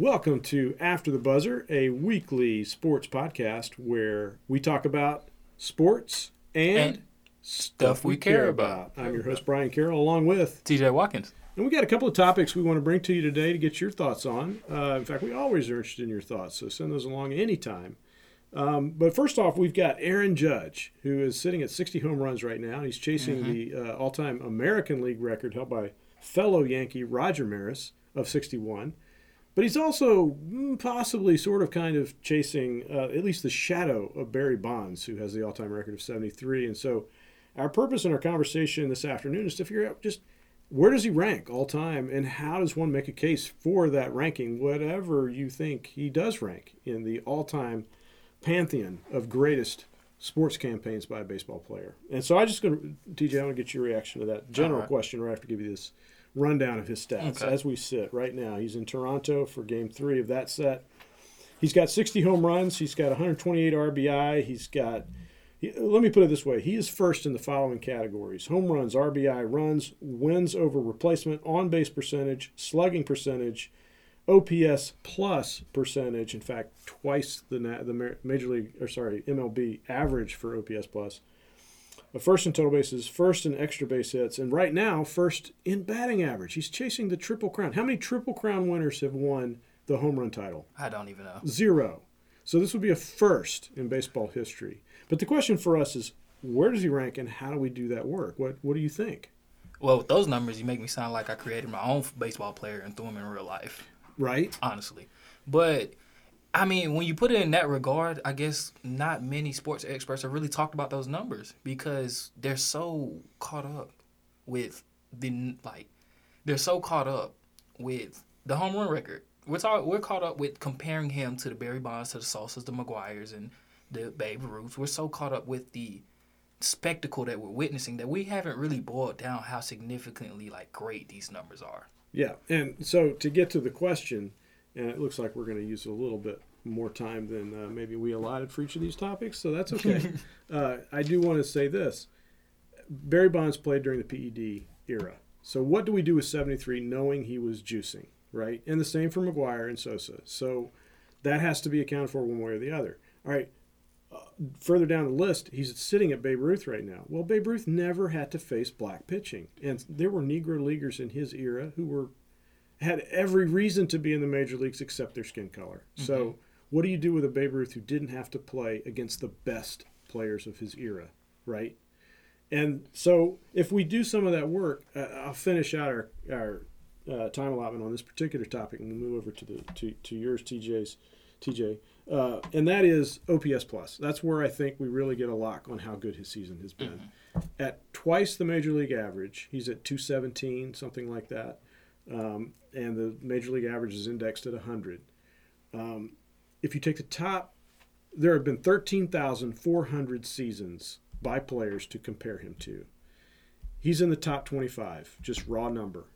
Welcome to After the Buzzer, a weekly sports podcast where we talk about sports and, And stuff we care about. I'm your host, Brian Carroll, along with, TJ Watkins. and we got a couple of topics we want to bring to you today to get your thoughts on. Uh, in fact, we always are interested in your thoughts, so send those along anytime. Um, but first off, we've got Aaron Judge, who is sitting at 60 home runs right now. He's chasing the uh, all time American League record held by fellow Yankee Roger Maris of 61. But he's also mm, possibly sort of kind of chasing uh, at least the shadow of Barry Bonds, who has the all time record of 73. And so our purpose in our conversation this afternoon is to figure out just where does he rank all time and how does one make a case for that ranking, whatever you think he does rank in the all time pantheon of greatest sports campaigns by a baseball player. And so I just going to, TJ, I want to get your reaction to that general right. question right after give you this rundown of his stats Okay. as we sit right now. He's in Toronto for game three of that set. He's got 60 home runs. He's got 128 RBI. He's got, he- let me put it this way he is first in the following categories home runs, RBI, runs, wins over replacement, on base percentage, slugging percentage, OPS plus percentage. In fact, twice the the major league or sorry MLB average for OPS plus. A first in total bases, first in extra base hits, and right now first in batting average. He's chasing the triple crown. How many triple crown winners have won the home run title? I don't even know. Zero. So this would be a first in baseball history. But the question for us is, where does he rank, and how do we do that work? What What do you think? Well, with those numbers, you make me sound like I created my own baseball player and threw him in real life, Right? honestly. But I mean, when you put it in that regard, I guess not many sports experts have really talked about those numbers because they're so caught up with the like, they're so caught up with the home run record. We're talk, we're caught up with comparing him to the Barry Bonds, to the Sosas, the McGwires, and the Babe Ruths. We're so caught up with the spectacle that we're witnessing that we haven't really boiled down how significantly like great these numbers are. Yeah. And so to get to the question, and it looks like we're going to use a little bit more time than uh, maybe we allotted for each of these topics, so that's okay. uh, I do want to say this: Barry Bonds played during the PED era. So what do we do with 73, knowing he was juicing, right? And the same for McGwire and Sosa. So that has to be accounted for one way or the other. All right. Uh, further down the list, he's sitting at Babe Ruth right now. Well, Babe Ruth never had to face black pitching, and there were Negro leaguers in his era who were had every reason to be in the major leagues except their skin color. So, what do you do with a Babe Ruth who didn't have to play against the best players of his era, right? And so, if we do some of that work, uh, I'll finish out our our uh, time allotment on this particular topic, and we'll move over to the to, to yours, TJ's, TJ, uh, and that is OPS plus. That's where I think we really get a lock on how good his season has been. At twice the major league average, he's at 217, something like that um, and the major league average is indexed at 100. Um, if you take the top, there have been 13,400 seasons by players to compare him to. He's in the top 25, just raw number.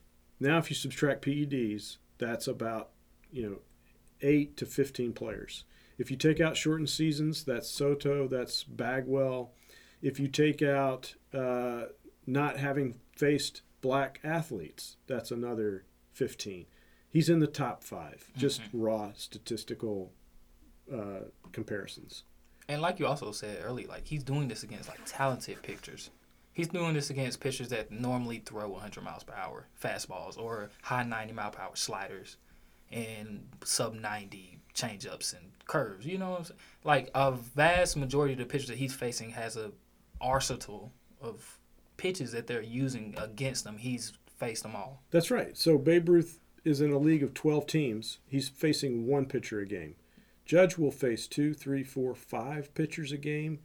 Now, if you subtract PEDs, that's about you know eight to 15 players. If you take out shortened seasons, that's Soto, that's Bagwell. If you take out uh, not having faced black athletes, that's another 15. He's in the top five, just raw statistical uh, comparisons. And like you also said earlier, like he's doing this against like talented pitchers. He's doing this against pitchers that normally throw 100 miles per hour fastballs or high 90 mile per hour sliders and sub 90 changeups and curves. You know, what I'm saying? like a vast majority of the pitchers that he's facing has a arsenal of pitches that they're using against him. He's faced them all. That's right. So Babe Ruth is in a league of 12 teams. He's facing one pitcher a game. Judge will face two, three, four, five pitchers a game.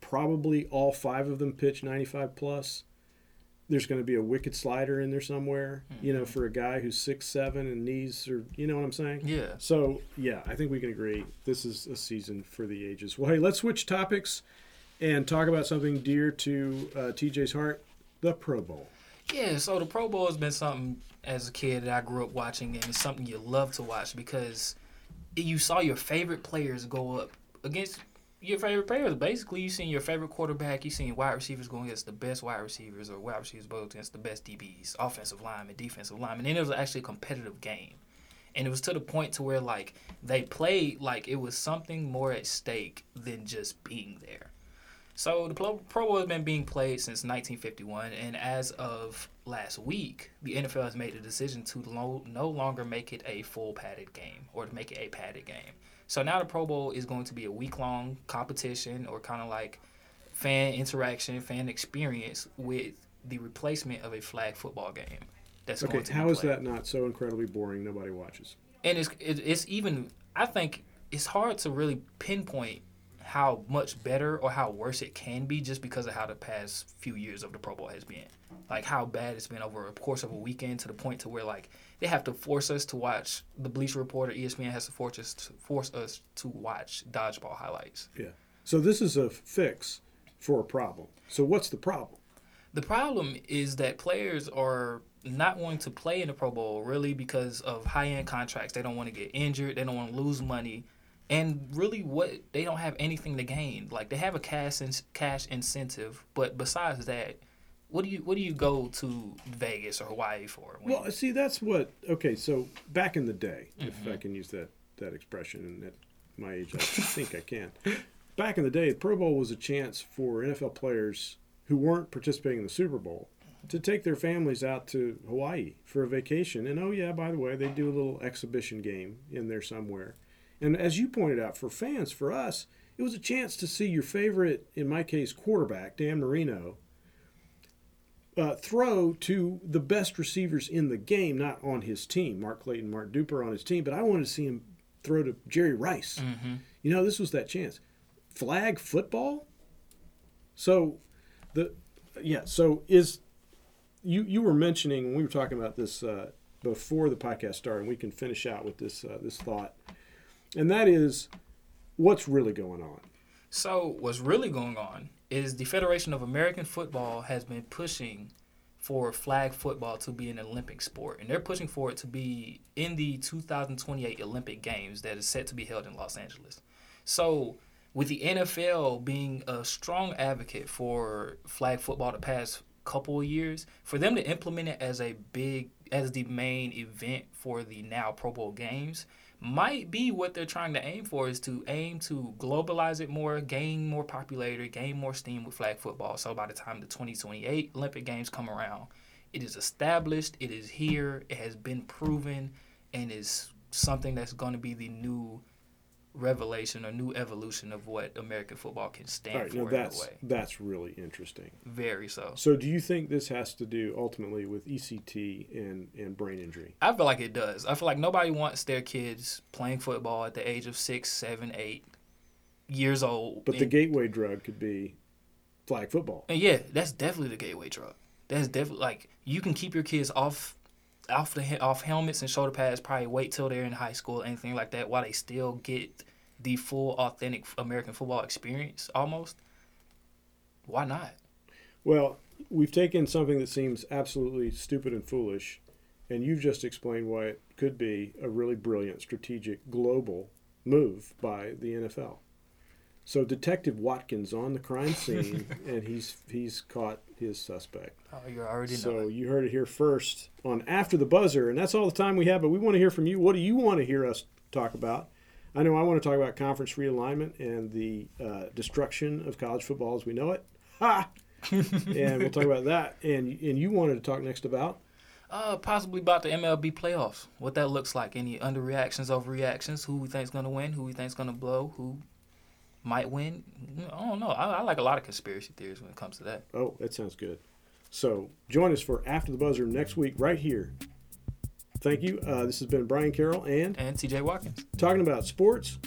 Probably all five of them pitch 95 plus. There's going to be a wicked slider in there somewhere, you know, mm-hmm. for a guy who's six seven and knees are, you know what I'm saying? Yeah. So yeah, I think we can agree this is a season for the ages. Well, hey, let's switch topics and talk about something dear to uh, TJ's heart: the Pro Bowl. Yeah, so the Pro Bowl has been something as a kid that I grew up watching, and it's something you love to watch because you saw your favorite players go up against your favorite players. Basically, you seen your favorite quarterback, you seen wide receivers going against the best wide receivers, or wide receivers both against the best DBs, offensive linemen, defensive linemen, and then it was actually a competitive game. and it was to the point to where like they played like it was something more at stake than just being there. So the Pro Bowl has been being played since 1951, and as of last week, the NFL has made the decision to lo- no longer make it a full padded game or to make it a padded game. So now the Pro Bowl is going to be a week long competition or kind of like fan interaction, fan experience with the replacement of a flag football game. That's okay. How is that not so incredibly boring? Nobody watches. And it's it's even. I think it's hard to really pinpoint how much better or how worse it can be just because of how the past few years of the Pro Bowl has been. Like how bad it's been over a course of a weekend to the point to where like they have to force us to watch the Bleacher Report or ESPN has to force us to, force us to watch dodgeball highlights. Yeah. So this is a fix for a problem. So what's the problem? The problem is that players are not wanting to play in the Pro Bowl really because of high end contracts. They don't want to get injured. They don't want to lose money and really what they don't have anything to gain. Like they have a cash in, cash incentive but besides that what do you what do you go to Vegas or Hawaii for well see that's what okay so back in the day mm-hmm. if I can use that that expression and at my age I think I can. Back in the day the Pro Bowl was a chance for NFL players who weren't participating in the Super Bowl to take their families out to Hawaii for a vacation. And oh yeah by the way they do a little exhibition game in there somewhere and as you pointed out, for fans, for us, it was a chance to see your favorite, in my case, quarterback, Dan Marino, uh, throw to the best receivers in the game, not on his team. Mark Clayton, Mark Duper on his team, but I wanted to see him throw to Jerry Rice. Mm-hmm. You know, this was that chance. Flag football. So, the yeah. So is you you were mentioning when we were talking about this uh, before the podcast started, and we can finish out with this uh, this thought and that is what's really going on. So, what's really going on is the Federation of American Football has been pushing for flag football to be an Olympic sport, and they're pushing for it to be in the 2028 Olympic Games that is set to be held in Los Angeles. So, with the NFL being a strong advocate for flag football the past couple of years, for them to implement it as a big as the main event for the now Pro Bowl games, might be what they're trying to aim for is to aim to globalize it more, gain more popularity, gain more steam with flag football. So by the time the 2028 Olympic Games come around, it is established, it is here, it has been proven, and is something that's going to be the new revelation or new evolution of what American football can stand right, for. that's that's really interesting. Very so. So, do you think this has to do ultimately with ECT and and brain injury? I feel like it does. I feel like nobody wants their kids playing football at the age of six, seven, eight years old. But and, the gateway drug could be flag football. And yeah, that's definitely the gateway drug. That's definitely like you can keep your kids off off the off helmets and shoulder pads. Probably wait till they're in high school, anything like that, while they still get the full authentic American football experience. Almost. Why not? Well, we've taken something that seems absolutely stupid and foolish, and you've just explained why it could be a really brilliant strategic global move by the NFL. So Detective Watkins on the crime scene, and he's he's caught his suspect. Oh, you already so know. So you heard it here first on After the Buzzer, and that's all the time we have. But we want to hear from you. What do you want to hear us talk about? I know I want to talk about conference realignment and the uh, destruction of college football as we know it. Ha! and we'll talk about that. And and you wanted to talk next about uh, possibly about the MLB playoffs, what that looks like, any underreactions, overreactions, who we think's gonna win, who we think's gonna blow, who might win. I don't know. I, I, like a lot of conspiracy theories when it comes to that. Oh, that sounds good. So join us for After the Buzzer next week, right here. Thank you. Uh, this has been Brian Carroll and and TJ Watkins talking about sports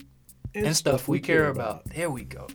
and, and stuff, stuff, we care, about. about. There we go.